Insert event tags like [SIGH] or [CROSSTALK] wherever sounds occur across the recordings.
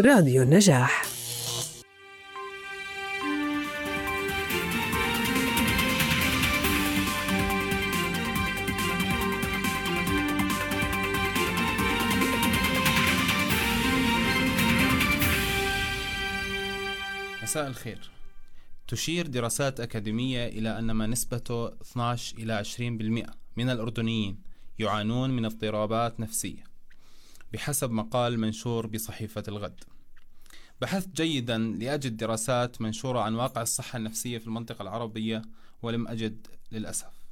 راديو النجاح. مساء الخير. تشير دراسات أكاديمية إلى أن ما نسبته 12 إلى 20% من الأردنيين يعانون من اضطرابات نفسية. بحسب مقال منشور بصحيفة الغد بحثت جيدا لأجد دراسات منشورة عن واقع الصحة النفسية في المنطقة العربية ولم أجد للأسف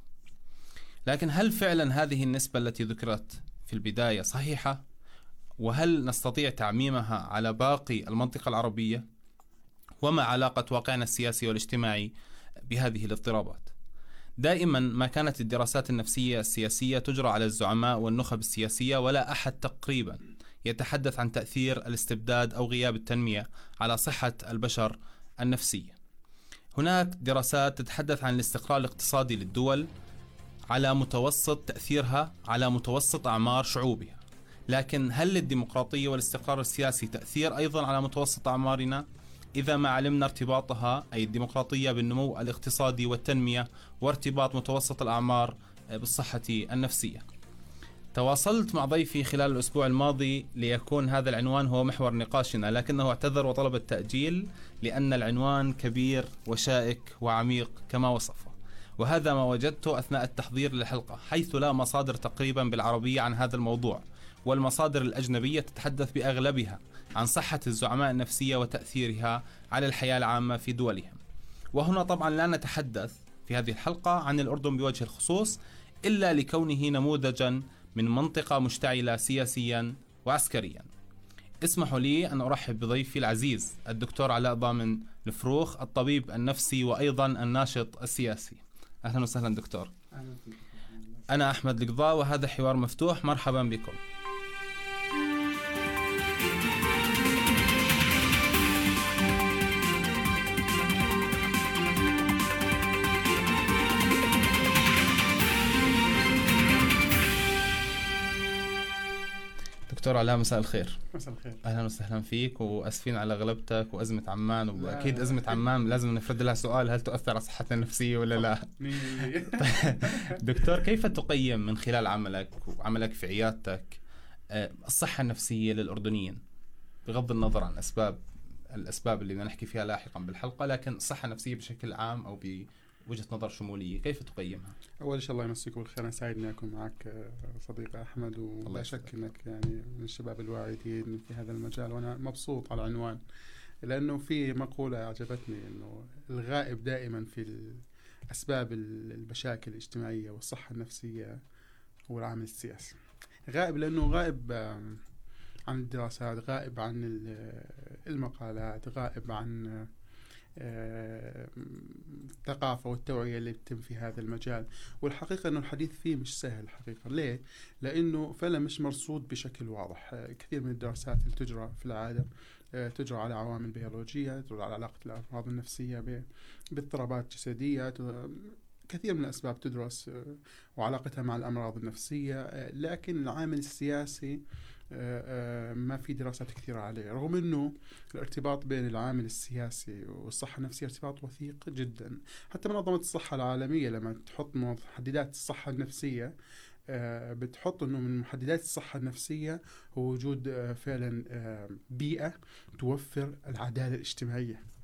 لكن هل فعلا هذه النسبة التي ذكرت في البداية صحيحة؟ وهل نستطيع تعميمها على باقي المنطقة العربية؟ وما علاقة واقعنا السياسي والاجتماعي بهذه الاضطرابات؟ دائما ما كانت الدراسات النفسية السياسية تجرى على الزعماء والنخب السياسية ولا أحد تقريبا يتحدث عن تأثير الاستبداد أو غياب التنمية على صحة البشر النفسية. هناك دراسات تتحدث عن الاستقرار الاقتصادي للدول على متوسط تأثيرها على متوسط أعمار شعوبها. لكن هل للديمقراطية والاستقرار السياسي تأثير أيضا على متوسط أعمارنا؟ إذا ما علمنا ارتباطها أي الديمقراطية بالنمو الاقتصادي والتنمية وارتباط متوسط الأعمار بالصحة النفسية. تواصلت مع ضيفي خلال الأسبوع الماضي ليكون هذا العنوان هو محور نقاشنا لكنه اعتذر وطلب التأجيل لأن العنوان كبير وشائك وعميق كما وصفه. وهذا ما وجدته أثناء التحضير للحلقة حيث لا مصادر تقريبا بالعربية عن هذا الموضوع والمصادر الأجنبية تتحدث بأغلبها. عن صحة الزعماء النفسية وتأثيرها على الحياة العامة في دولهم. وهنا طبعا لا نتحدث في هذه الحلقة عن الأردن بوجه الخصوص إلا لكونه نموذجا من منطقة مشتعلة سياسيا وعسكريا. اسمحوا لي أن أرحب بضيفي العزيز الدكتور علاء ضامن الفروخ الطبيب النفسي وأيضا الناشط السياسي. أهلا وسهلا دكتور. أنا أحمد القضاء وهذا حوار مفتوح. مرحبا بكم. دكتور علاء مساء الخير. مساء الخير. أهلا وسهلا فيك وأسفين على غلبتك وأزمة عمان وأكيد أزمة عمان لازم نفرد لها سؤال هل تؤثر على صحتنا النفسية ولا لا؟ [LAUGHS] [LAUGHS] دكتور كيف تقيم من خلال عملك وعملك في عيادتك آه، الصحة النفسية للأردنيين؟ بغض النظر عن أسباب الأسباب اللي بدنا نحكي فيها لاحقا بالحلقة لكن الصحه النفسيه بشكل عام أو وجهة نظر شمولية كيف تقيمها؟ أول شيء الله يمسيكم بالخير أنا سعيد إني أكون معك آه، صديقي أحمد ولا شك إنك يعني من الشباب الواعدين في هذا المجال وأنا مبسوط على العنوان لأنه في مقولة أعجبتني إنه الغائب دائما في اسباب المشاكل الاجتماعية والصحة النفسية هو العامل السياسي. غائب لأنه غائب عن الدراسات غائب عن المقالات غائب عن الثقافة والتوعية اللي بتتم في هذا المجال. والحقيقة أنه الحديث فيه مش سهل الحقيقة ليه؟ لأنه فعلا مش مرصود بشكل واضح. كثير من الدراسات اللي تجرى في العالم آه، تجرى على عوامل بيولوجية تجرى على علاقة الأمراض النفسية باضطرابات جسدية كثير من الأسباب تدرس آه، وعلاقتها مع الأمراض النفسية آه، لكن العامل السياسي ما في دراسات كثيرة عليه. رغم أنه الارتباط بين العامل السياسي والصحة النفسية ارتباط وثيق جدا. حتى منظمة الصحة العالمية لما تحط محددات الصحة النفسية آه، بتحط إنه من محددات الصحة النفسية هو وجود فعلا بيئة توفر العدالة الاجتماعية.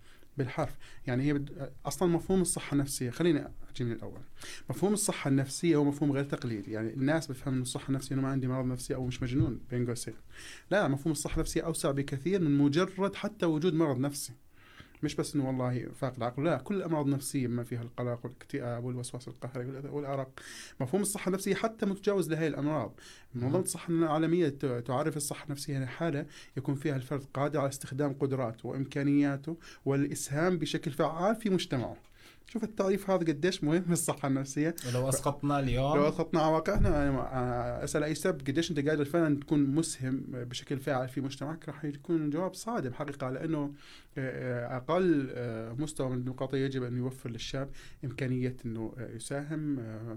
بالحرف. يعني هي بد... أصلا مفهوم الصحة النفسية خلينا أجي من الأول. مفهوم الصحة النفسية هو مفهوم غير تقليدي. يعني الناس بتفهم ان الصحة النفسية إنه ما عندي مرض نفسي أو مش مجنون بين قوسين لا مفهوم الصحة النفسية أوسع بكثير من مجرد حتى وجود مرض نفسي. مش بس إنه والله فاقد العقل لا كل الأمراض النفسية بما فيها القلق والاكتئاب والوسواس القهري والأرق. مفهوم الصحة النفسية حتى متجاوز لهي الأمراض. منظمة الصحة العالمية تعرف الصحة النفسية حالة يكون فيها الفرد قادر على استخدام قدراته وإمكانياته والإسهام بشكل فعال في مجتمعه. شوف التعريف هذا قديش مهم في الصحة النفسية. ولو أسقطنا اليوم. لو أسقطنا عواقعنا أسأل أي سبب قديش أنت قادر فعلا تكون مسهم بشكل فاعل في مجتمعك راح يكون جواب صادم حقيقة لأنه آه، أقل آه، مستوى من الديمقراطيه يجب أن يوفر للشاب إمكانية إنه آه، يساهم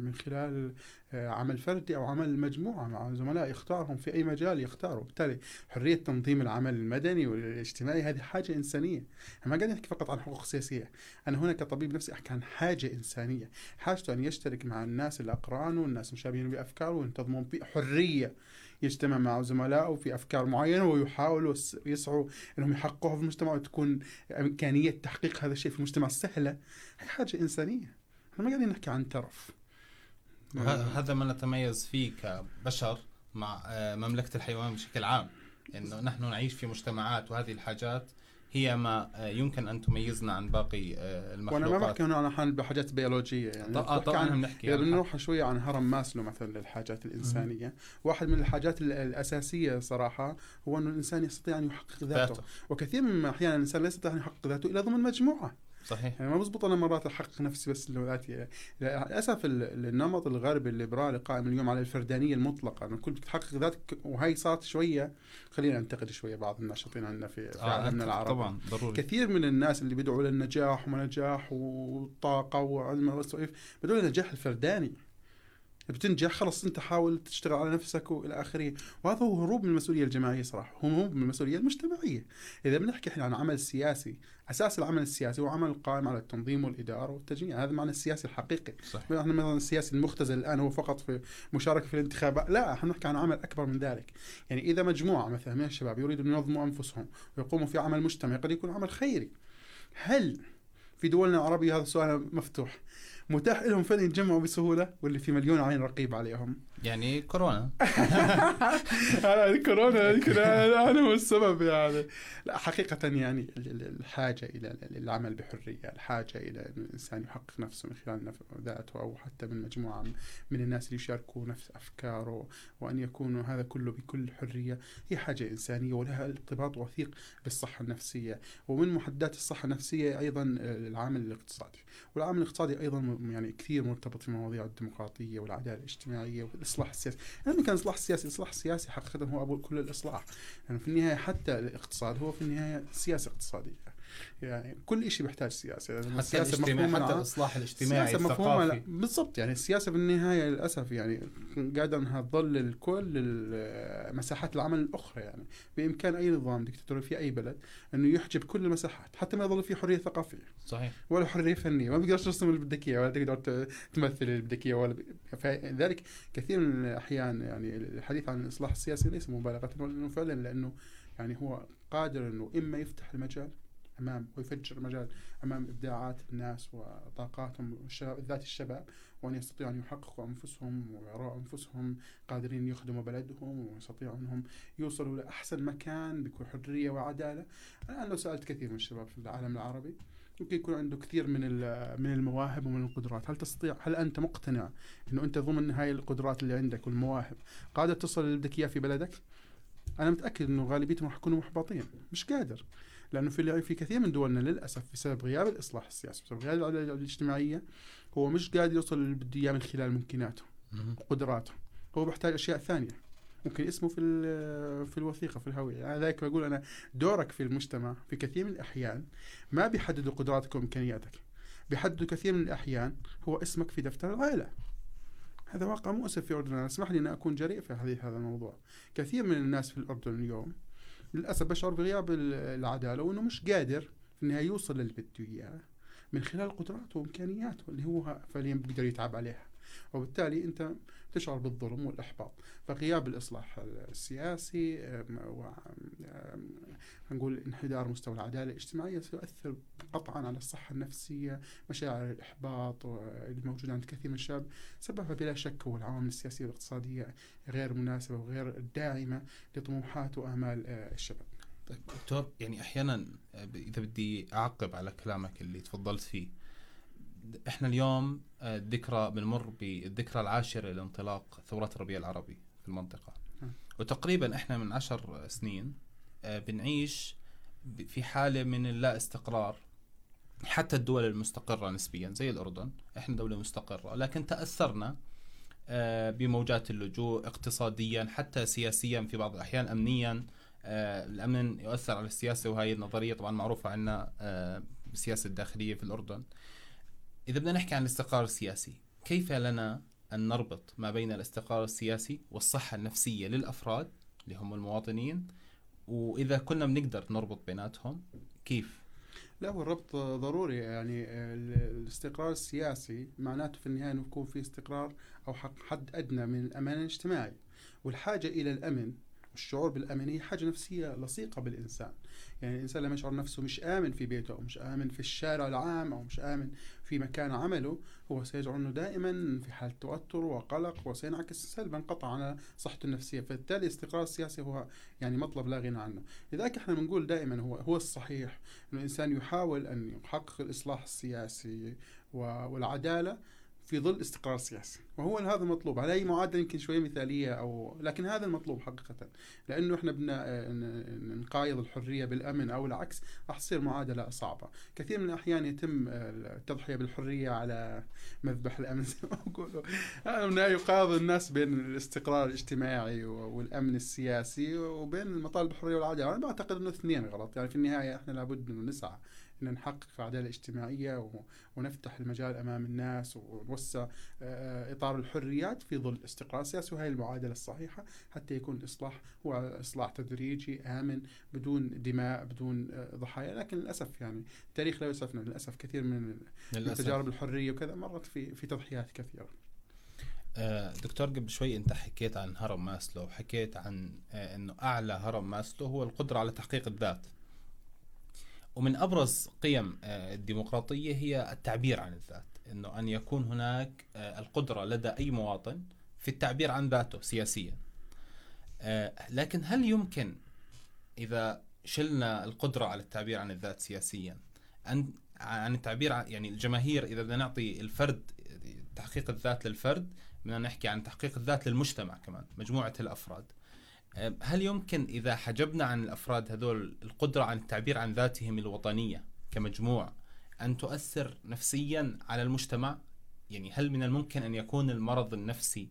من خلال آه، عمل فردي أو عمل مجموعة. مع زملاء يختارهم في أي مجال يختاروا. بالتالي حرية تنظيم العمل المدني والاجتماعي هذه حاجة إنسانية. أنا ما قاعد نحكي فقط عن حقوق سياسية. أنا هنا كطبيب نفسي أحكي عن حاجة إنسانية. حاجته أن يشترك مع الناس الأقران والناس المشابهين بأفكاره وينتظمون بحرية يجتمع مع زملائه في أفكار معينة ويحاولوا يسعوا إنهم يحققوها في المجتمع وتكون إمكانية تحقيق هذا الشيء في المجتمع سهلة. هي حاجة إنسانية. إحنا ما قاعدين نحكي عن ترف. هذا ما نتميز فيه كبشر مع آه، مملكة الحيوان بشكل عام. إنه نحن نعيش في مجتمعات وهذه الحاجات هي ما آه، يمكن أن تميزنا عن باقي آه، المخلوقات. وأنا ما بحكي هنا عن بحاجات بيولوجية يعني. طبعا طبعا عن بنحكي يعني بنروح شوية عن هرم ماسلو مثلا للحاجات الإنسانية. م- واحد من الحاجات الأساسية صراحة هو أنه الإنسان يستطيع أن يحقق ذاته, ذاته. وكثير من أحيانا الإنسان لا يستطيع أن يحقق ذاته إلا ضمن مجموعة. صحيح. يعني ما بزبط أنا مرات أحقق نفسي بس ذاتي. للأسف النمط الغربي الليبرالي قائم اليوم على الفردانية المطلقة انه كل بدك تحقق ذاتك وهي صارت شوية. خلينا ننتقد شوية بعض الناشطين عندنا في, في آه عالمنا العربي. طبعا ضروري. كثير من الناس اللي بيدعوا للنجاح ونجاح وطاقه وعلم والسويف بدعوا للنجاح الفرداني. بتنجح خلص انت حاول تشتغل على نفسك وإلى آخره. وهذا هو هروب من المسؤولية الجماعية صراحة. هو هروب من المسؤولية المجتمعية. إذا بنحكي إحنا عن عمل سياسي أساس العمل السياسي هو عمل قائم على التنظيم والإدارة والتجميع. هذا معنى السياسي الحقيقي. صحيح. إحنا مثلا السياسي المختزل الآن هو فقط في مشاركة في الانتخابات. لا إحنا نحكي عن عمل أكبر من ذلك. يعني إذا مجموعة مثلا من الشباب يريدوا ان ينظموا أنفسهم ويقوموا في عمل مجتمعي قد يكون عمل خيري. هل في دولنا العربية هذا السؤال مفتوح. متاح لهم فعلا يتجمعوا بسهولة واللي في مليون عين رقيب عليهم. يعني كورونا. [LAUGHS] كورونا أنا هو السبب يعني. لا حقيقة يعني الحاجة إلى العمل بحرية الحاجة إلى أن الإنسان يحقق نفسه من خلال ذاته أو حتى من مجموعة من الناس اللي يشاركوا نفس أفكاره وأن يكونوا هذا كله بكل حرية. هي حاجة إنسانية ولها ارتباط وثيق بالصحة النفسية. ومن محددات الصحة النفسية أيضا العامل الاقتصادي. والعامل الاقتصادي أيضا يعني كثير مرتبط في مواضيع الديمقراطية والعدالة الاجتماعية والإصلاح السياسي. لما كان الإصلاح السياسي الإصلاح السياسي حقيقة هو أبو كل الإصلاح. يعني في النهاية حتى الاقتصاد هو في النهاية سياسة اقتصادية. يعني كل شيء بيحتاج سياسة. يعني حتى السياسة مفهومة حتى الإصلاح الاجتماعي الثقافي. بالضبط يعني السياسة بالنهاية للأسف يعني قاعدة أنها تظل كل مساحات العمل الأخرى يعني. بإمكان أي نظام دكتاتوري في أي بلد إنه يحجب كل المساحات حتى ما يظل في حرية ثقافية. صحيح. ولا حرية فنية. ما بتقدر ترسم اللي بدك إياه ولا تقدر تمثل اللي بدك إياه ولا فلذلك كثير من الأحيان يعني الحديث عن الإصلاح السياسي ليس مبالغة فعلا لأنه يعني هو قادر إنه إما يفتح المجال أمام ويفجر مجال أمام إبداعات الناس وطاقاتهم ذات الشباب وأن يستطيعوا أن يحققوا أنفسهم ويروا أنفسهم قادرين يخدموا بلدهم ويستطيعوا أنهم يوصلوا لأحسن مكان بكل حرية وعدالة. الآن لو سألت كثير من الشباب في العالم العربي ممكن يكون عنده كثير من من المواهب ومن القدرات، هل تستطيع هل أنت مقتنع إنه أنت ضمن هاي القدرات اللي عندك والمواهب قادر تصل اللي بدك اياه في بلدك؟ أنا متأكد إنه غالبيتهم راح يكونوا محبطين، مش قادر. لأنه في في كثير من دولنا للأسف بسبب غياب الإصلاح السياسي بسبب غياب العدالة الاجتماعية هو مش قادر يوصل اللي بده إياه من خلال ممكناته وقدراته هو بيحتاج أشياء ثانية ممكن اسمه في في الوثيقة في الهوية. يعني ذلك بقول أنا دورك في المجتمع في كثير من الأحيان ما بيحددوا قدراتك وإمكانياتك بيحددوا كثير من الأحيان هو اسمك في دفتر العائله هذا واقع مؤسف في الاردن اسمح لي أن أكون جريء في هذا الموضوع. كثير من الناس في الأردن اليوم للأسف بشعر بغياب العدالة وإنه مش قادر في النهاية يوصل للي بده إياه من خلال قدراته وإمكانياته اللي هو فعليا بيقدر يتعب عليها. وبالتالي أنت تشعر بالظلم والإحباط. فغياب الإصلاح السياسي نقول انحدار مستوى العدالة الاجتماعية سيؤثر قطعا على الصحة النفسية مشاعر الإحباط الموجوده عند كثير من الشباب. سببها بلا شك هو العوامل السياسية والاقتصادية غير مناسبة وغير داعمة لطموحات وآمال الشباب. طيب دكتور يعني أحيانا إذا بدي أعقب على كلامك اللي تفضلت فيه إحنا اليوم الذكرى بنمر بالذكرى العاشرة لانطلاق ثورة الربيع العربي في المنطقة. وتقريبا إحنا من عشر سنين بنعيش في حالة من اللا استقرار حتى الدول المستقرة نسبيا زي الأردن. إحنا دولة مستقرة لكن تأثرنا بموجات اللجوء اقتصاديا حتى سياسيا في بعض الأحيان امنيا. الأمن يؤثر على السياسة وهي النظرية طبعا معروفة عندنا بالسياسة الداخلية في الأردن. إذا بدنا نحكي عن الاستقرار السياسي كيف لنا أن نربط ما بين الاستقرار السياسي والصحة النفسية للأفراد اللي هم المواطنين؟ وإذا كنا بنقدر نربط بيناتهم كيف؟ لا هو الربط ضروري. يعني الاستقرار السياسي معناته في النهاية أنه يكون في استقرار أو حد أدنى من الأمان الاجتماعي. والحاجة إلى الأمن والشعور بالأمن هي حاجة نفسية لصيقة بالإنسان. يعني الإنسان لما يشعر نفسه مش آمن في بيته أو مش آمن في الشارع العام أو مش آمن في مكان عمله هو سيشعر أنه دائما في حالة توتر وقلق وسينعكس سلبا قطعا على صحته النفسية. فبالتالي الاستقرار السياسي هو يعني مطلب لا غنى عنه. لذلك إحنا بنقول دائما هو هو الصحيح أنه الإنسان يحاول أن يحقق الإصلاح السياسي والعدالة في ظل استقرار سياسي. وهو هذا المطلوب على أي معادلة يمكن شوية مثالية أو لكن هذا المطلوب حقيقة. لأنه إحنا بدنا نقايض الحرية بالأمن أو العكس راح تصير معادلة صعبة. كثير من الأحيان يتم التضحية بالحرية على مذبح الأمن [LAUGHS] زي ما بقولوا يقاض الناس بين الاستقرار الاجتماعي والأمن السياسي وبين المطالب الحرية والعداله أنا بعتقد إنه اثنين غلط. يعني في النهاية إحنا لابد إنه نسعى ان نحقق عداله اجتماعيه ونفتح المجال أمام الناس ونوسع آه، إطار الحريات في ظل استقرار سياسي وهي المعادلة الصحيحة حتى يكون الاصلاح هو إصلاح تدريجي آمن بدون دماء بدون آه، ضحايا. لكن للأسف يعني التاريخ لا يسعفنا. للأسف كثير من التجارب الحرية وكذا مرت في في تضحيات كثيرة. آه، دكتور قبل شوي أنت حكيت عن هرم ماسلو وحكيت عن إنه أعلى هرم ماسلو هو القدرة على تحقيق الذات. ومن أبرز قيم آه، الديمقراطية هي التعبير عن الذات. إنه أن يكون هناك آه، القدرة لدى أي مواطن في التعبير عن ذاته سياسيا. آه، لكن هل يمكن إذا شلنا القدرة على التعبير عن الذات سياسيا أن عن التعبير عن يعني الجماهير إذا بدنا نعطي الفرد تحقيق الذات للفرد بدنا نحكي عن تحقيق الذات للمجتمع كمان مجموعة الأفراد. هل يمكن إذا حجبنا عن الأفراد هذول القدرة عن التعبير عن ذاتهم الوطنية كمجموع أن تؤثر نفسيا على المجتمع؟ يعني هل من الممكن أن يكون المرض النفسي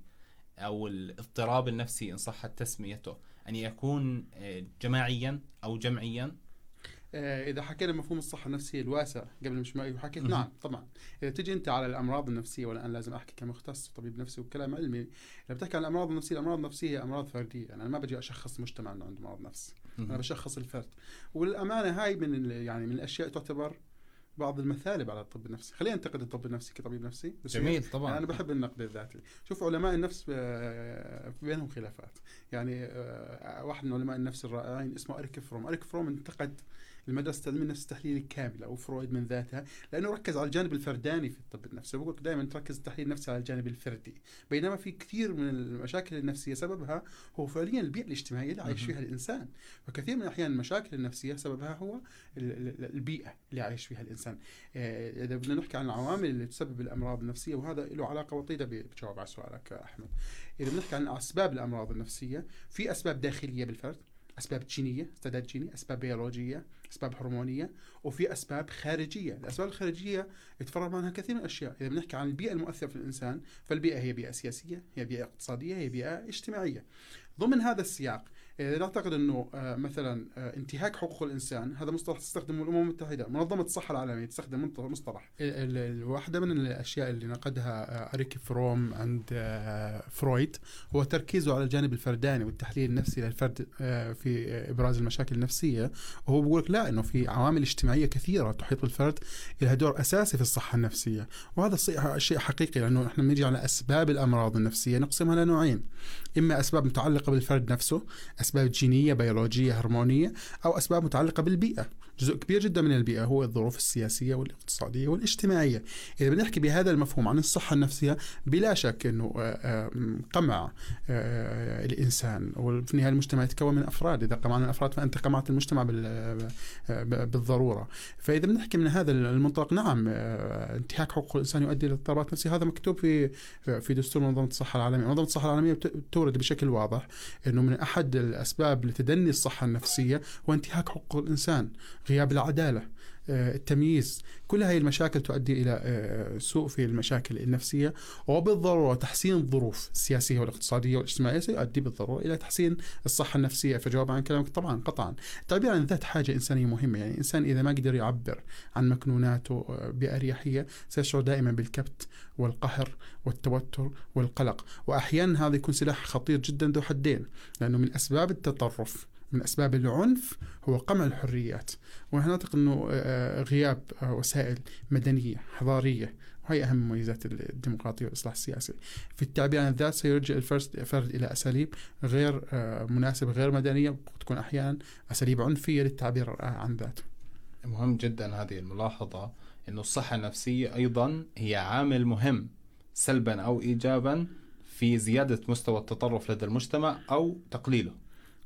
أو الاضطراب النفسي إن صحت تسميته أن يكون آه، جماعيا أو جمعيا؟ إذا حكينا مفهوم الصحة النفسية الواسع قبل مش ما حكيت نعم طبعا. إذا تجي أنت على الأمراض النفسية والآن لازم أحكي كمختص طبيب نفسي وكلام علمي إذا بتحكي عن الأمراض النفسية الأمراض النفسية هي أمراض فردية. يعني أنا ما بجي أشخص مجتمع انه عنده مرض نفسي أنا بشخص الفرد. والأمانة هاي من يعني من الأشياء تعتبر بعض المثالب على الطب النفسي. خلينا ننتقد الطب النفسي كطبيب نفسي. بس جميل طبعا. يعني أنا بحب النقد الذاتي. شوف علماء النفس آه، بينهم خلافات. يعني آه، واحد من علماء النفس الرائعين اسمه أريك فروم. أريك فروم انتقد المدرسة علم النفس التحليلي الكاملة أو فرويد من ذاتها لأنه ركز على الجانب الفرداني في الطب النفسي. بقول دائما تركز التحليل النفسي على الجانب الفردي. بينما في كثير من المشاكل النفسية سببها هو فعليا البيئة الاجتماعية اللي عايش فيها الإنسان. وكثير من الأحيان المشاكل النفسية سببها هو البيئة اللي عايش فيها الإنسان. آه، إذا بدنا نحكي عن العوامل اللي تسبب الأمراض النفسية وهذا له علاقة وطيدة بجواب على سؤالك أحمد. إذا بنحكي عن أسباب الأمراض النفسية في أسباب داخلية بالفرد أسباب جينية استعداد جيني أسباب بيولوجية أسباب هرمونية وفي أسباب خارجية. الأسباب الخارجية يتفرع عنها كثير من الأشياء. إذا بنحكي عن البيئة المؤثرة في الإنسان فالبيئة هي بيئة سياسية هي بيئة اقتصادية هي بيئة اجتماعية. ضمن هذا السياق نعتقد إنه آه، مثلا آه، انتهاك حقوق الإنسان هذا مصطلح تستخدمه الأمم المتحدة منظمة الصحة العالمية تستخدم مصطلح. واحدة من الأشياء اللي نقدها أريك فروم عند فرويد هو تركيزه على الجانب الفرداني والتحليل النفسي للفرد في إبراز المشاكل النفسية. وهو بيقول لا إنه في عوامل اجتماعية كثيرة تحيط بالفرد لها دور أساسي في الصحة النفسية. وهذا شيء حقيقي لأنه إحنا بنيجي على أسباب الأمراض النفسية نقسمها لنوعين إما أسباب متعلقة بالفرد نفسه أسباب جينية بيولوجية هرمونية أو أسباب متعلقة بالبيئة. جزء كبير جدا من البيئة هو الظروف السياسية والاقتصادية والاجتماعية. إذا بنحكي بهذا المفهوم عن الصحة النفسية بلا شك أنه آه، آه، قمع آه، الإنسان وفي النهاية المجتمع يتكون من أفراد. إذا قمعنا الأفراد فأنت قمعت المجتمع بالضرورة. فإذا بنحكي من هذا المنطلق نعم انتهاك حقوق الإنسان يؤدي إلى اضطرابات نفسية. هذا مكتوب في في دستور منظمة الصحة العالمية. منظمة الصحة العالمية تورد بشكل واضح أنه من أحد الأسباب لتدني الصحة النفسية هو انتهاك حقوق الإنسان. غياب العدالة آه، التمييز. كل هذه المشاكل تؤدي إلى آه، سوء في المشاكل النفسية وبالضرورة تحسين الظروف السياسية والاقتصادية والاجتماعية سيؤدي بالضرورة إلى تحسين الصحة النفسية. فجواب عن كلامك طبعا قطعا. التعبير عن الذات حاجة إنسانية مهمة. يعني الإنسان إذا ما قدر يعبر عن مكنوناته آه، بأريحية سيشعر دائما بالكبت والقهر والتوتر والقلق. وأحيانا هذا يكون سلاح خطير جدا ذو حدين لأنه من أسباب التطرف. من أسباب العنف هو قمع الحريات. ونحن نعتقد أنه آه، غياب آه، وسائل مدنية حضارية. وهي أهم مميزات الديمقراطية والإصلاح السياسي. في التعبير عن الذات سيرجع الفرد إلى أساليب غير آه، مناسبة غير مدنية. تكون أحيانا أساليب عنفية للتعبير عن ذاته. مهم جدا هذه الملاحظة أنه الصحة النفسية أيضا هي عامل مهم سلبا أو إيجابا في زيادة مستوى التطرف لدى المجتمع أو تقليله.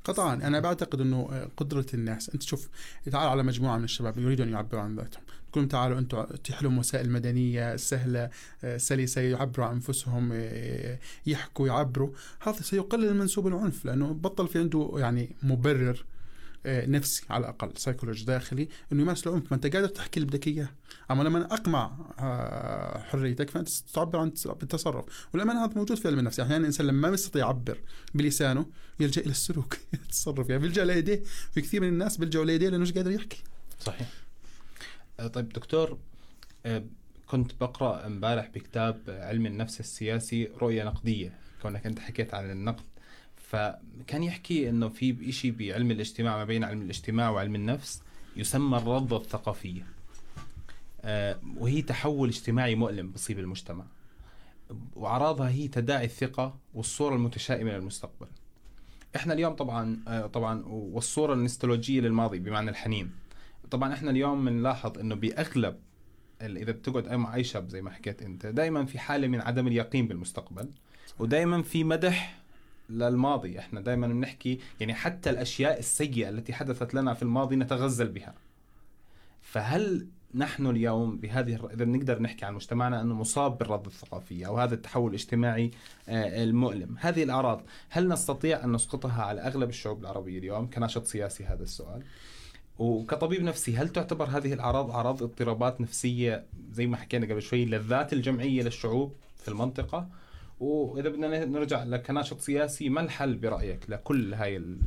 قطعا. أنا بعتقد إنه قدرة الناس. أنت شوف تعال على مجموعة من الشباب يريدوا ان يعبروا عن ذاتهم. تقول تعالوا أنتم لهم وسائل مدنية سهلة سلسه يعبروا عن أنفسهم يحكوا يعبروا. هذا سيقلل منسوب العنف لأنه بطل في عنده يعني مبرر آه، نفسي على الأقل سيكولوجي داخلي إنه يمارس العنف. ما أنت قادر تحكي اللي بدك إياه. أما لما أقمع آه، حريتك فأنت تعبر عن بالتصرف. والامانه هذا موجود في علم النفس. أحيانا يعني الانسان لما ما يستطيع يعبر بلسانه يلجأ إلى السلوك [LAUGHS] يتصرف. يعني بيلجأ ليديه في كثير من الناس بيلجأوا ليديه لأنه مش قادر يحكي. صحيح. آه، طيب دكتور كنت بقرأ امبارح بكتاب علم النفس السياسي رؤية نقدية. كونك أنت حكيت عن النقد فكان يحكي إنه في شيء بعلم الاجتماع ما بين علم الاجتماع وعلم النفس يسمى الرضة الثقافية. آه، وهي تحول اجتماعي مؤلم بصيب المجتمع. وأعراضها هي تداعي الثقة والصورة المتشائمة للمستقبل إحنا اليوم طبعا آه، طبعا والصورة النستولوجية للماضي بمعنى الحنين. طبعا إحنا اليوم بنلاحظ إنه بأغلب إذا بتقعد مع اي شاب زي ما حكيت أنت دائما في حالة من عدم اليقين بالمستقبل ودائما في مدح للماضي. إحنا دائما بنحكي يعني حتى الأشياء السيئة التي حدثت لنا في الماضي نتغزل بها. فهل نحن اليوم بهذه إذا بنقدر نحكي عن مجتمعنا أنه مصاب بالرد الثقافي أو هذا التحول الاجتماعي آه، المؤلم، هذه الأعراض هل نستطيع أن نسقطها على أغلب الشعوب العربية اليوم كناشط سياسي؟ هذا السؤال؟ وكطبيب نفسي هل تعتبر هذه الأعراض أعراض اضطرابات نفسية زي ما حكينا قبل شوي للذات الجمعية للشعوب في المنطقة؟ وإذا بدنا نرجع لكناشط سياسي ما الحل برأيك لكل هاي ال...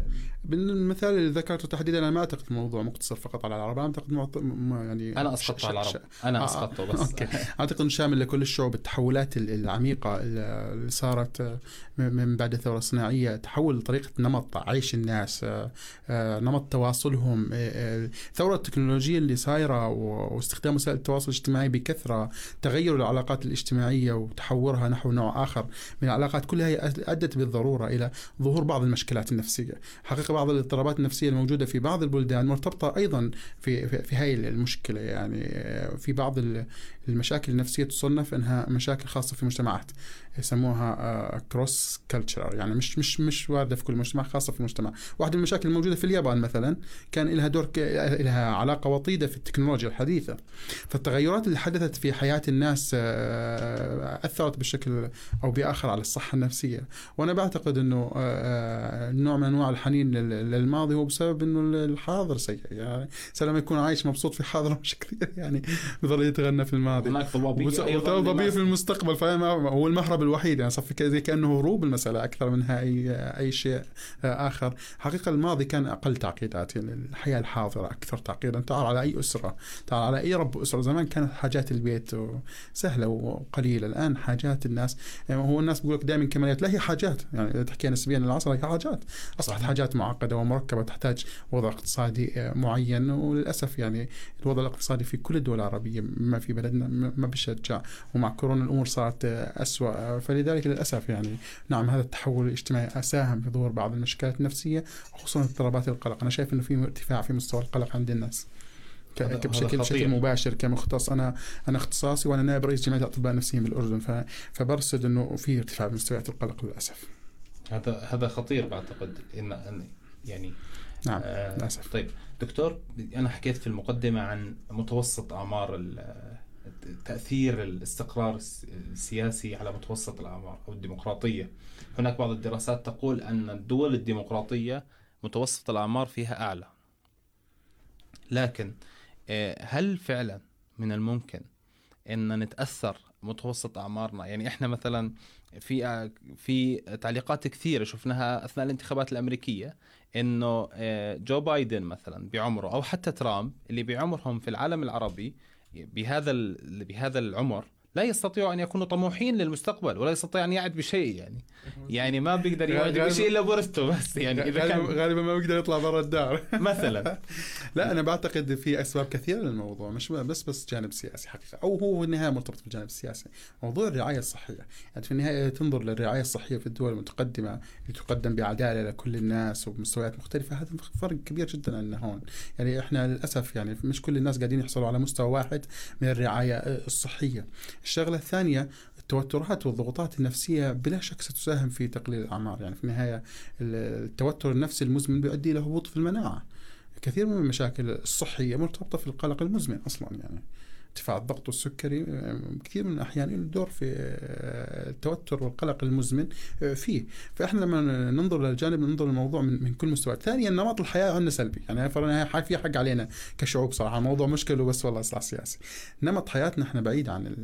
بالمثال اللي ذكرته تحديدا أنا ما أعتقد الموضوع مقتصر فقط على العرب أنا أعتقد معط... يعني أنا اسقطته على العرب. أنا آه، اسقطته بس. أوكي. أعتقد إنه شامل لكل الشعوب التحولات العميقة اللي صارت من بعد الثورة الصناعية. تحول طريقة نمط عيش الناس آه، آه، نمط تواصلهم الثوره التكنولوجية اللي صايرة واستخدام وسائل التواصل الاجتماعي بكثرة تغير العلاقات الاجتماعية وتحورها نحو نوع آخر. من العلاقات كلها هي أدت بالضرورة إلى ظهور بعض المشكلات النفسية. حقيقة بعض الاضطرابات النفسية الموجودة في بعض البلدان مرتبطة أيضا في في, في هاي المشكلة يعني في بعض المشاكل النفسية تصنف إنها مشاكل خاصة في مجتمعات يسموها كروس آه، كلتشر يعني مش مش مش واردة في كل مجتمع خاصة في المجتمع واحدة من المشاكل الموجودة في اليابان مثلا كان لها دور لها علاقة وطيدة في التكنولوجيا الحديثة. فالتغيرات اللي حدثت في حياة الناس آه، أثرت بشكل أو بآخر على الصحة النفسية. وأنا بعتقد إنه آه، نوع من أنواع الحنين للماضي هو بسبب إنه الحاضر سيء يعني لما يكون عايش مبسوط في حاضر مش كثير يعني بضل يتغنى في الماضي. هناك ضبابية ضبابية في المستقبل فاهم هو المهرب الوحيد يعني صفي زي كأنه هروب المساله أكثر منها اي أي شيء آخر. حقيقة الماضي كان أقل تعقيدات يعني الحياة الحاضرة أكثر تعقيدا. تعال على أي أسرة تعال على أي رب أسرة. زمان كانت حاجات البيت سهلة وقليلة الآن حاجات الناس يعني هو الناس بيقول لك دائما كماليات. لا هي حاجات يعني إذا تحكي نسبيا للعصر هي حاجات. أصبحت حاجات معقدة ومركبة تحتاج وضع اقتصادي معين. وللأسف يعني الوضع الاقتصادي في كل الدول العربية ما في بلدنا ما بيشجع ومع كورونا الأمور صارت اسوء فلذلك للأسف يعني نعم هذا التحول الاجتماعي ساهم في ظهور بعض المشكلات النفسية خصوصا اضطرابات القلق. أنا شايف أنه في ارتفاع في مستوى القلق عند الناس. بشكل بشكل مباشر كمختص. أنا أنا اختصاصي وأنا نائب رئيس جمعية الأطباء النفسيين بالأردن. فبرصد إنه في ارتفاع في مستويات القلق للأسف. هذا هذا خطير بعتقد. ان يعني نعم آه للأسف. طيب دكتور أنا حكيت في المقدمة عن متوسط أعمار تأثير الاستقرار السياسي على متوسط الأعمار أو الديمقراطية. هناك بعض الدراسات تقول أن الدول الديمقراطية متوسط الأعمار فيها أعلى. لكن آه، هل فعلا من الممكن أن نتأثر متوسط أعمارنا؟ يعني إحنا مثلا في آه، في تعليقات كثيرة شفناها أثناء الانتخابات الأمريكية إنه آه، جو بايدن مثلا بعمره أو حتى ترامب اللي بعمرهم في العالم العربي بهذا بهذا العمر لا يستطيعوا أن يكونوا طموحين للمستقبل ولا يستطيع أن يعد بشيء يعني. يعني ما بيقدر يعد بشيء إلا بورثته بس يعني إذا كان غالبا ما بيقدر يطلع برا الدار. [LAUGHS] مثلا. [LAUGHS] لا أنا بعتقد في أسباب كثيرة للموضوع مش بس بس جانب سياسي حقيقة أو هو في النهاية مرتبط بالجانب السياسي موضوع الرعاية الصحية يعني في النهاية تنظر للرعاية الصحية في الدول المتقدمة اللي تقدم بعدالة لكل الناس وبمستويات مختلفة هذا فرق كبير جدا عندنا هون. يعني إحنا للأسف يعني مش كل الناس قاعدين يحصلوا على مستوى واحد من الرعاية الصحية. الشغله الثانية التوترات والضغوطات النفسية بلا شك ستساهم في تقليل الأعمار. يعني في النهاية التوتر النفسي المزمن بيؤدي إلى هبوط في المناعة. كثير من المشاكل الصحية مرتبطة في القلق المزمن أصلا يعني. ارتفاع الضغط والسكري كثير من الأحيان له دور في آه، التوتر والقلق المزمن آه، فيه. فإحنا لما ننظر للجانب ننظر للموضوع من, من كل مستوى. ثانيا نمط الحياة عندنا سلبي. يعني في حق علينا كشعوب صراحة. الموضوع مشكلة بس والله إصلاح سياسي. نمط حياتنا إحنا بعيد عن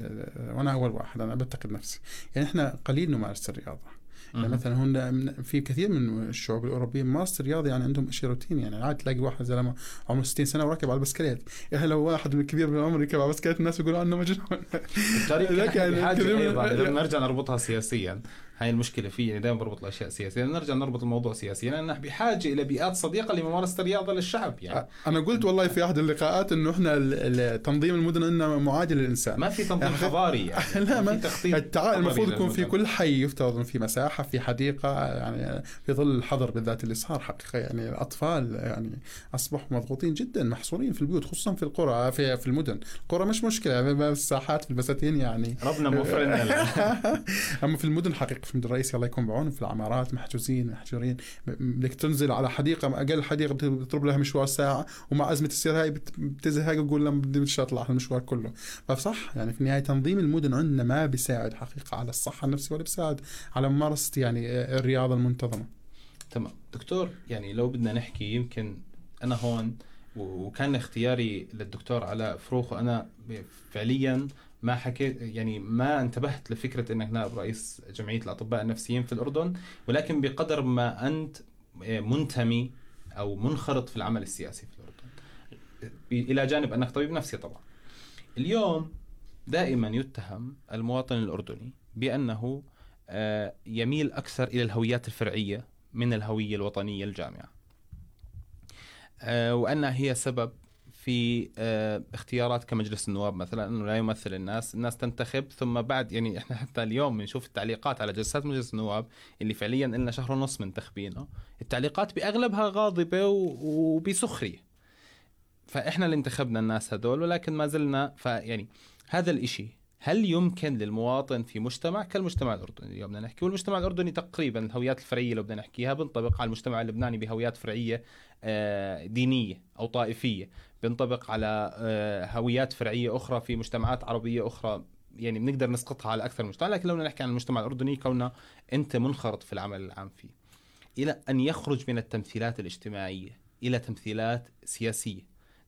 وأنا أول واحد أنا بعتقد نفسي. يعني إحنا قليل نمارس الرياضة. يعني مثلا هون في كثير من الشعوب الأوروبية ممارسه الرياضه يعني عندهم شيء روتين يعني عاد تلاقي واحد زلمة عمره 60 سنة وراكب على البسكليت. يعني لو واحد كبير بالعمر يركب على البسكليت الناس يقولوا عنه مجنون. [LAUGHS] لكن بحاجه أيضا [LAUGHS] نرجع نربطها سياسيا. هاي المشكلة فيه يعني دائما بربط الأشياء سياسية. نرجع نربط الموضوع سياسيا لأن بحاجة إلى بيئات صديقة لممارسة الرياضة للشعب يعني. أنا قلت والله في أحد اللقاءات إنه إحنا تنظيم المدن إنه معادل للإنسان. ما في تنظيم حضاري يعني. [LAUGHS] لا ما في تخطيط المفروض يكون في كل حي يفترض في مساحة في حديقة يعني في ظل الحظر بالذات اللي صار حقيقة يعني الأطفال يعني أصبحوا مضغوطين جدا محصورين في البيوت خصوصا في القرى في, في المدن. القرى مش مشكلة الساحات في البساتين يعني. ربنا موفرنا [LAUGHS] أما في المدن حقيقة. المدن الرئيسي الله يكون بعون في العمارات محجوزين محجورين. بدك تنزل على حديقة أقل حديقة بتضرب لها مشوار ساعة ومع أزمة السير هاي بتزهق وتقول لهم بدي أطلع المشوار كله. فصح يعني في النهاية تنظيم المدن عندنا ما بيساعد حقيقة على الصحة النفسية ولا بيساعد على ممارسة يعني الرياضة المنتظمة. تمام. دكتور يعني لو بدنا نحكي يمكن أنا هون وكان اختياري للدكتور علاء فروخ وأنا فعليا ما حكيت يعني ما انتبهت لفكرة إنك نائب رئيس جمعية الأطباء النفسيين في الأردن ولكن بقدر ما أنت منتمي أو منخرط في العمل السياسي في الأردن. إلى جانب أنك طبيب نفسي طبعا. اليوم دائما يتهم المواطن الأردني بأنه آه، يميل أكثر إلى الهويات الفرعية من الهوية الوطنية الجامعة. آه، وأنها هي سبب في آه، اختيارات كمجلس النواب مثلا إنه لا يمثل الناس، الناس تنتخب ثم بعد يعني إحنا حتى اليوم بنشوف التعليقات على جلسات مجلس النواب اللي فعليا لنا شهر ونص منتخبينه، التعليقات بأغلبها غاضبة وبسخرية. فإحنا اللي انتخبنا الناس هذول ولكن ما زلنا فيعني هذا الإشي هل يمكن للمواطن في مجتمع كالمجتمع الأردني؟ اليوم بدنا نحكي والمجتمع الأردني تقريبا الهويات الفرعية اللي بدنا نحكيها بنطبق على المجتمع اللبناني بهويات فرعية آه، دينية أو طائفية. بنطبق على آه، هويات فرعية أخرى في مجتمعات عربية أخرى يعني بنقدر نسقطها على أكثر مجتمع. لكن لو نحكي عن المجتمع الأردني كونه أنت منخرط في العمل العام فيه. إلى أن يخرج من التمثيلات الاجتماعية إلى تمثيلات سياسية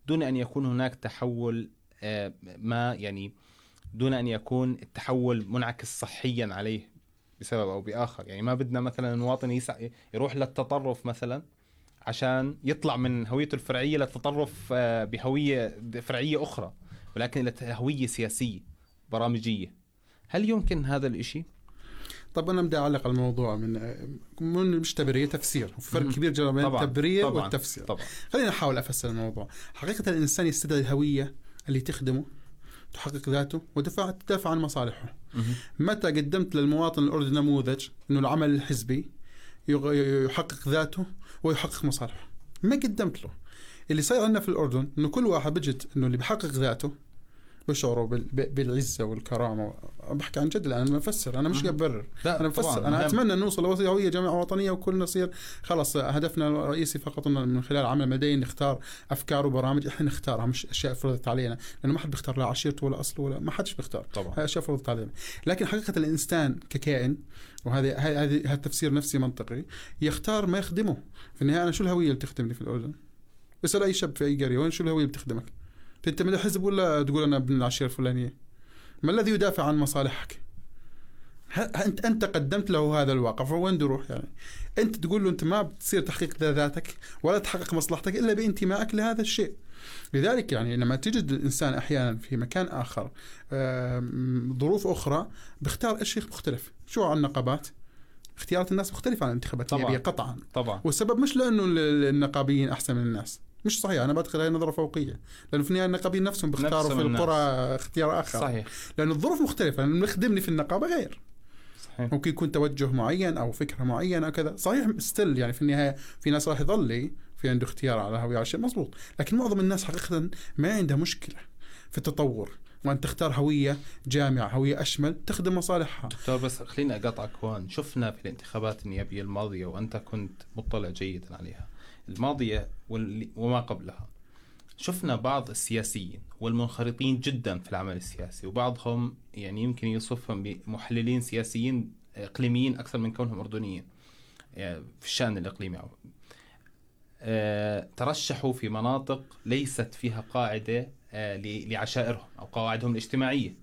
دون أن يكون هناك تحول آه، ما يعني دون أن يكون التحول منعكس صحيا عليه بسبب أو بآخر. يعني ما بدنا مثلا المواطن يسعى يروح للتطرف مثلا عشان يطلع من هويته الفرعية للتطرف آه، بهوية فرعيه أخرى ولكن إلى هويه سياسية برامجية. هل يمكن هذا الإشي؟ طب أنا بدي أعلق على الموضوع من من مش تبرير تفسير فرق كبير جدا بين التبرير طبعًا والتفسير. طبعًا. خلينا نحاول أفسر الموضوع. حقيقة الإنسان يستدعي الهوية اللي تخدمه تحقق ذاته ودفع تدافع عن مصالحه. متى قدمت للمواطن الأردني نموذج إنه العمل الحزبي يحقق ذاته ويحقق مصالحه. ما قدمت له. اللي صاير عندنا في الأردن إنه كل واحد بجد إنه اللي بيحقق ذاته بشعروا بالعزة والكرامة. بحكي عن جد لأن أنا بفسر أنا مش ببرر أنا بفسر أنا أتمنى نوصل لهويه جامعة وطنية وكلنا نصير. خلص هدفنا الرئيسي فقط إنه من خلال عمل مدني نختار أفكار وبرامج. إحنا نختارها مش أشياء فرضت علينا. لأنه ما حد بيختار لا عشيرته ولا أصله ولا ما حدش بيختار. طبعا. هاي أشياء فرضت علينا. لكن حقيقة الإنسان ككائن وهذا هذا هذا تفسير نفسي منطقي يختار ما يخدمه في النهاية أنا شو الهوية اللي بتخدمني في الأردن؟ اسأل أي شاب في أي قرية وين شو الهوية اللي بتخدمك؟ تنتمي لحزب ولا تقول أنا ابن العشيرة الفلانية ما الذي يدافع عن مصالحك انت أنت قدمت له هذا الواقع فوين يروح يعني؟ أنت تقول له أنت ما بتصير تحقيق ذاتك ولا تحقق مصلحتك إلا بانتمائك لهذا الشيء. لذلك يعني لما تجد الإنسان أحيانا في مكان آخر ظروف أخرى بيختار اشياء مختلف. شو عن النقابات؟ اختيارات الناس مختلفة عن الانتخابات طبعاً. النيابيه قطعا. طبعا. والسبب مش لأنه ال- ال- النقابيين أحسن من الناس. مش صحيح أنا بعتقد هي نظرة فوقية. لأنه في النهاية النقابيين نفسهم بيختاروا نفسهم في. القرى اختيار آخر. صحيح. لأنه الظروف مختلفة لأنه اللي في النقابة غير. صحيح. ممكن يكون توجه معين أو فكرة معينة أو كذا. صحيح ستيل يعني في النهاية في ناس راح يظل في عنده اختيار على هوية على شيء مضبوط. لكن معظم الناس حقيقة ما عندها مشكلة في التطور. وأن تختار هوية جامعة هوية أشمل تخدم مصالحها. دكتور بس خليني أقاطعك هون. شفنا في الانتخابات النيابية الماضية وأنت كنت مطلع جيدا عليها. الماضية وما قبلها. شفنا بعض السياسيين والمنخرطين جدا في العمل السياسي وبعضهم يعني يمكن يوصفهم بمحللين سياسيين إقليميين أكثر من كونهم أردنيين يعني في الشأن الإقليمي آه، ترشحوا في مناطق ليست فيها قاعدة ل- لعشائرهم أو قواعدهم الاجتماعية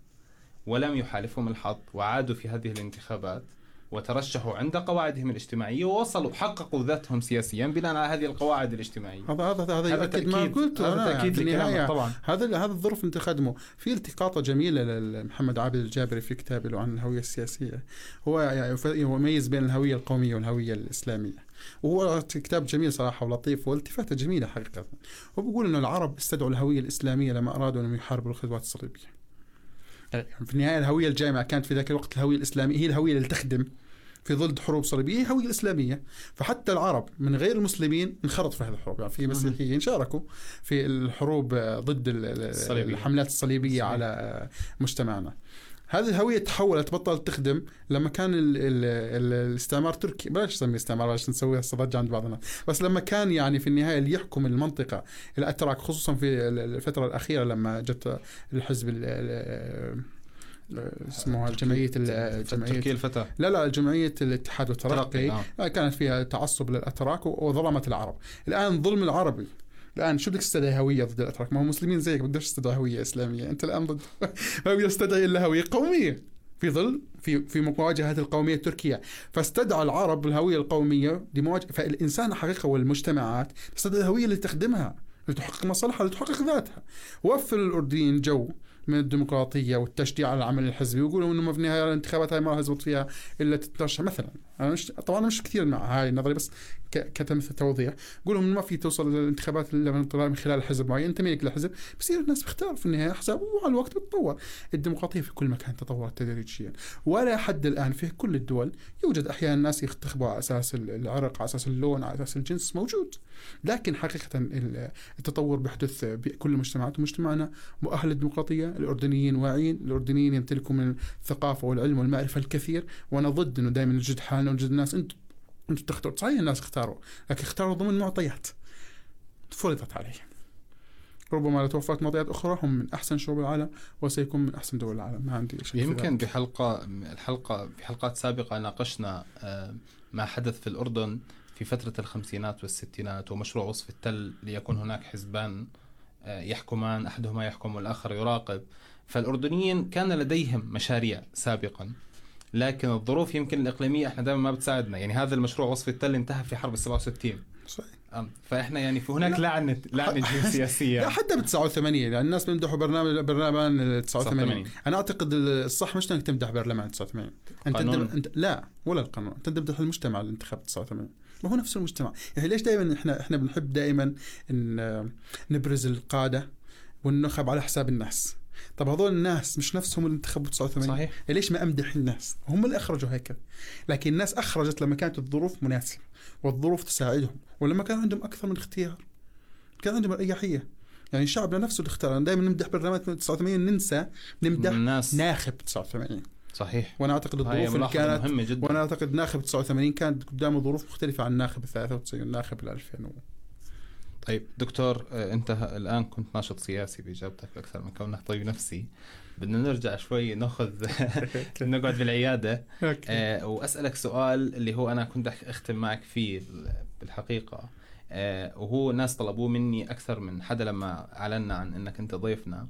ولم يحالفهم الحظ وعادوا في هذه الانتخابات. وترشحوا عند قواعدهم الاجتماعية ووصلوا حققوا ذاتهم سياسيا بناء على هذه القواعد الاجتماعية. هذا هذا هذا يؤكد ما قلته هذا يعني تأكيد النهايه طبعا. هذا هذا الظرف انت خدمه في التقاطة جميلة لمحمد عابد الجابري في كتابه له عن الهوية السياسية. هو يعني يميز بين الهوية القومية والهوية الإسلامية. وهو كتاب جميل صراحة ولطيف والتفاته جميلة حقيقة. هو بيقول إنه العرب استدعوا الهوية الإسلامية لما أرادوا إنهم يحاربوا الخطوات الصليبية. يعني في النهاية الهوية الجامعة كانت في ذاك الوقت الهوية الإسلامية هي الهوية اللي تخدم في ظل حروب صليبية هي الهوية الإسلامية فحتى العرب من غير المسلمين انخرطوا في هذه الحروب يعني في مسيحيين شاركوا في الحروب ضد ال- ال- الصليبية. الحملات الصليبية. على مجتمعنا هذه الهوية تحولت بطلت تخدم لما كان ال ال ال الاستعمار تركي. بلاش نسميه استعمار بلاش نسويها صدج عند بعض الناس بس لما كان يعني في النهاية اللي يحكم المنطقة الأتراك خصوصا في ال- الفترة الأخيرة لما جت الحزب ال- ال- اسمه جمعيه ال- تركيا جمعيه الفتاه لا لا جمعية الاتحاد والترقي ترقي آه. كانت فيها تعصب للأتراك وظلمت العرب. الآن ظلم العربي. الآن شو بدك تستدعي هوية ضد الأتراك؟ ما هم مسلمين زيك بدك تستدعي هوية إسلامية. أنت الآن ضد [LAUGHS] ما بدك تستدعي إلا هوية قومية. في ظل في في مواجهة القومية التركية. فاستدعى العرب الهوية القومية لمواجهه فالإنسان حقيقة والمجتمعات تستدعي الهويه اللي تخدمها لتحقق مصالحها لتحقق ذاتها. وفر الاردنيين جو من الديمقراطية والتشجيع على العمل الحزبي ويقولوا إنه في النهايه الانتخابات هاي ما راح يزبط فيها إلا تترشح. مثلا أنا مش طبعا أنا مش كثير مع هاي النظرية بس ك- كتمثل توضيح. بقول لهم ما في توصل للانتخابات إلا من خلال حزب معين أنت مالك لحزب بصير الناس بيختار في النهاية احزاب ومع الوقت بتطور الديمقراطية في كل مكان تطورت تدريجيا. ولا حد الآن في كل الدول يوجد أحيانا ناس ينتخبوا على أساس العرق على أساس اللون على أساس الجنس موجود. لكن حقيقه ال- التطور بيحدث بكل المجتمعات ومجتمعنا. مؤهل للديمقراطيه الأردنيين واعيين. الأردنيين يمتلكوا من الثقافة والعلم والمعرفة الكثير. وأنا ضد إنه دائما نجد حالنا ونجد الناس أنتم أنتم تختاروا صحيح الناس اختاروا لكن اختاروا ضمن معطيات فرضت عليهم. ربما لو توفرت معطيات أخرى هم من أحسن شعوب العالم وسيكون من أحسن دول العالم. ما عندي شك يمكن ذلك. بحلقة الحلقة في حلقات سابقة ناقشنا آه، ما حدث في الأردن في فترة الخمسينات والستينات ومشروع وصف التل ليكون هناك حزبان آه، يحكمان أحدهما يحكم والآخر يراقب. فالأردنيين كان لديهم مشاريع سابقا. لكن الظروف يمكن الإقليمية إحنا دائما ما بتساعدنا. يعني هذا المشروع وصف التل انتهى في حرب ال 67 صحيح. فإحنا يعني في هناك لا. لعنة لعنة [LAUGHS] جيوسياسية لا حتى بال 89 يعني الناس بيمدحوا برنامج برلمان ال 89 89. أنا أعتقد الصح مش إنك تمدح برلمان 89 أنت انت لا ولا القانون. أنت تمدح المجتمع اللي انتخب 89 ما هو نفس المجتمع. يعني ليش دائما إحنا إحنا بنحب دائما نبرز القادة والنخب على حساب الناس؟ طب هذول الناس مش نفسهم اللي انتخبوا 89 صحيح. ليش ما أمدح الناس؟ هم اللي أخرجوا هيك. لكن الناس أخرجت لما كانت الظروف مناسبة والظروف تساعدهم ولما كان عندهم أكثر من اختيار. كان عندهم أريحية. يعني شعبنا نفسه اللي اختار. دائما نمدح برلمان 89 ننسى نمدح الناس. ناخب 89 صحيح. وأنا أعتقد الظروف اللي كانت مهمة جدا. وأنا أعتقد ناخب 89 كانت قدامه ظروف مختلفة عن ناخب ال 93 ناخب ال 2000 و... طيب دكتور آه، انت الآن كنت ناشط سياسي بإجابتك أكثر من كونك طبيب نفسي. بدنا نرجع شوي ناخذ [LAUGHS] نقعد بالعيادة. أوكي. آه، وأسألك سؤال اللي هو أنا كنت أختم معك فيه بالحقيقة. آه، وهو ناس طلبوه مني أكثر من حدا لما أعلنا عن إنك أنت ضيفنا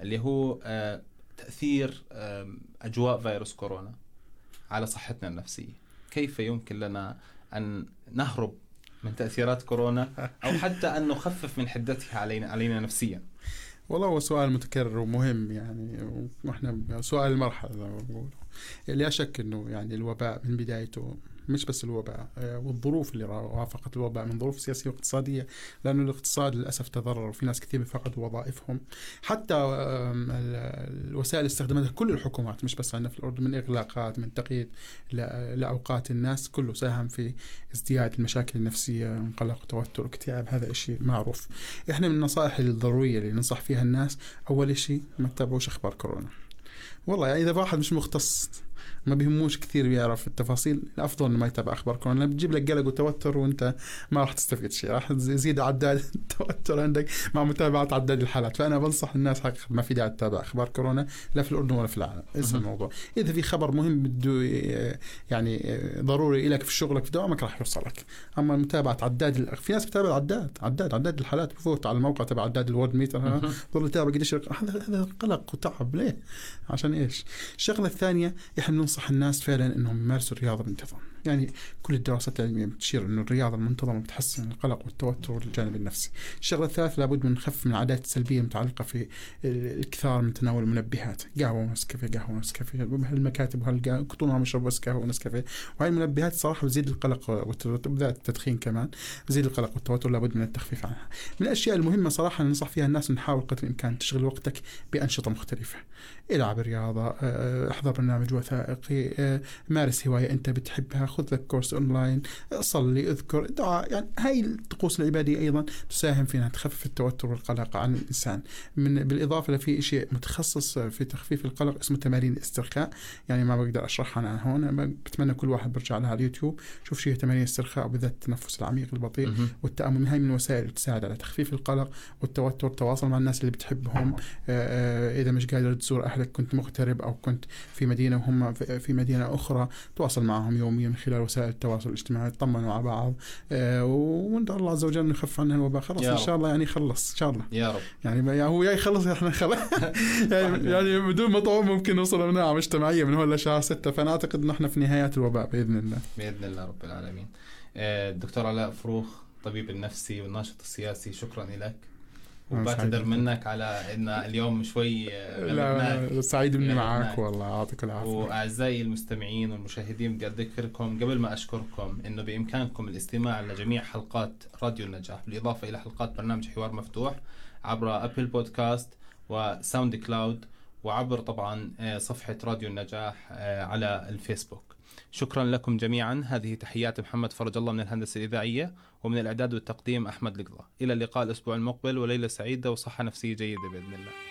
اللي هو آه، تأثير آه، أجواء فيروس كورونا على صحتنا النفسية. كيف يمكن لنا أن نهرب من تأثيرات كورونا أو حتى أن نخفف من حدتها علينا علينا نفسيا. والله هو سؤال متكرر ومهم يعني وإحنا سؤال المرحلة زي لا شك إنه يعني الوباء من بدايته مش بس الوباء آه، والظروف اللي وافقت الوباء من ظروف سياسية واقتصادية لأنه الاقتصاد للأسف تضرر وفي ناس كثير فقدوا وظائفهم. حتى الوسائل استخدمتها كل الحكومات مش بس عندنا في الأردن من إغلاقات من تقييد لأوقات الناس كله ساهم في ازدياد المشاكل النفسية قلق توتر اكتئاب هذا شيء معروف. إحنا من النصائح الضرورية اللي ننصح فيها الناس أول شيء ما تتابعوش أخبار كورونا. والله يعني إذا واحد مش مختص ما بيهموش كثير بيعرف التفاصيل. الأفضل إنه ما يتابع أخبار كورونا. بتجيب لك قلق وتوتر وأنت ما راح تستفيد شيء. راح يزيد عداد [LAUGHS] التوتر عندك مع متابعة عداد الحالات. فأنا بنصح الناس حقيقه ما في داعي تتابع أخبار كورونا لا في الأردن ولا في العالم. اسم الموضوع. إذا في خبر مهم بده يعني ضروري لك في شغلك في دوامك راح يوصلك. أما متابعة عداد في ناس بتابع عداد عداد عداد الحالات. بفوت على الموقع تبع عداد الورد ميتر. بضل يتابع قديش هذا قلق وتعب. ليه؟ عشان إيش؟ الشغلة الثانية إحنا بننصح الناس فعلا إنهم يمارسوا الرياضة بانتظام. يعني كل الدراسات العلمية بتشير إنه الرياضة المنتظمة بتحسن القلق والتوتر والجانب النفسي. الشغلة الثالثة لابد من نخفف من العادات السلبية المتعلقة في الاكثار من تناول المنبهات، قهوة ونسكافيه قهوة ونسكافيه، المكاتب وهالكتون يشربوا بس قهوة ونسكافيه، وهي المنبهات صراحة بتزيد القلق والتوتر بالذات التدخين كمان، بتزيد القلق والتوتر لابد من التخفيف عنها. من الأشياء المهمة صراحة ننصح فيها الناس نحاول قدر الإمكان تشغل وقتك بأنشطة مختلفة. إلعب رياضه، آه، آه، أحضر برنامج وثائقي، آه، مارس هواية أنت بتحبها، خذ لك كورس أونلاين صلي أذكر دعاء يعني هاي الطقوس العبادية أيضا تساهم في انها تخفف التوتر والقلق عن الإنسان. من بالإضافة لفي شيء متخصص في تخفيف القلق اسمه تمارين الاسترخاء يعني ما بقدر أشرحها أنا هون بتمنى كل واحد برجع لها على اليوتيوب شوف شيء تمارين الاسترخاء وبالذات التنفس العميق البطيء والتأمل هاي من الوسائل اللي تساعد على تخفيف القلق والتوتر التواصل مع الناس اللي بتحبهم. آه، آه، إذا مش قادر تزور أهلك كنت مغترب أو كنت في مدينة وهم في مدينة أخرى تواصل معهم يوميا من خلال وسائل التواصل الاجتماعي يطمنوا على بعض. آه وندعو الله عز وجل انه يخفف عنها الوباء خلص ان شاء الله يعني يخلص إن شاء الله. يا رب. يعني هو يا يخلص إحنا خلص [LAUGHS] يعني, يعني بدون مطعوم ممكن نوصل لمناعه مجتمعية من هون لشهر ستة. فانا اعتقد انه إحنا في نهايات الوباء بإذن الله. بإذن الله رب العالمين. آه، الدكتور علاء فروخ الطبيب النفسي والناشط السياسي شكرا لك. وبعتذر منك على إن اليوم شوي لا سعيد إني معك والله يعطيك العافية. وأعزائي المستمعين والمشاهدين بدي أذكركم قبل ما أشكركم إنه بإمكانكم الاستماع لجميع حلقات راديو النجاح بالإضافة إلى حلقات برنامج حوار مفتوح عبر Apple Podcasts و SoundCloud وعبر طبعا آه، صفحة راديو النجاح آه، على الفيسبوك. شكرا لكم جميعا. هذه تحيات محمد فرج الله من الهندسة الإذاعية. ومن الإعداد والتقديم أحمد لقضة إلى اللقاء الأسبوع المقبل وليلة سعيدة وصحة نفسية جيدة بإذن الله.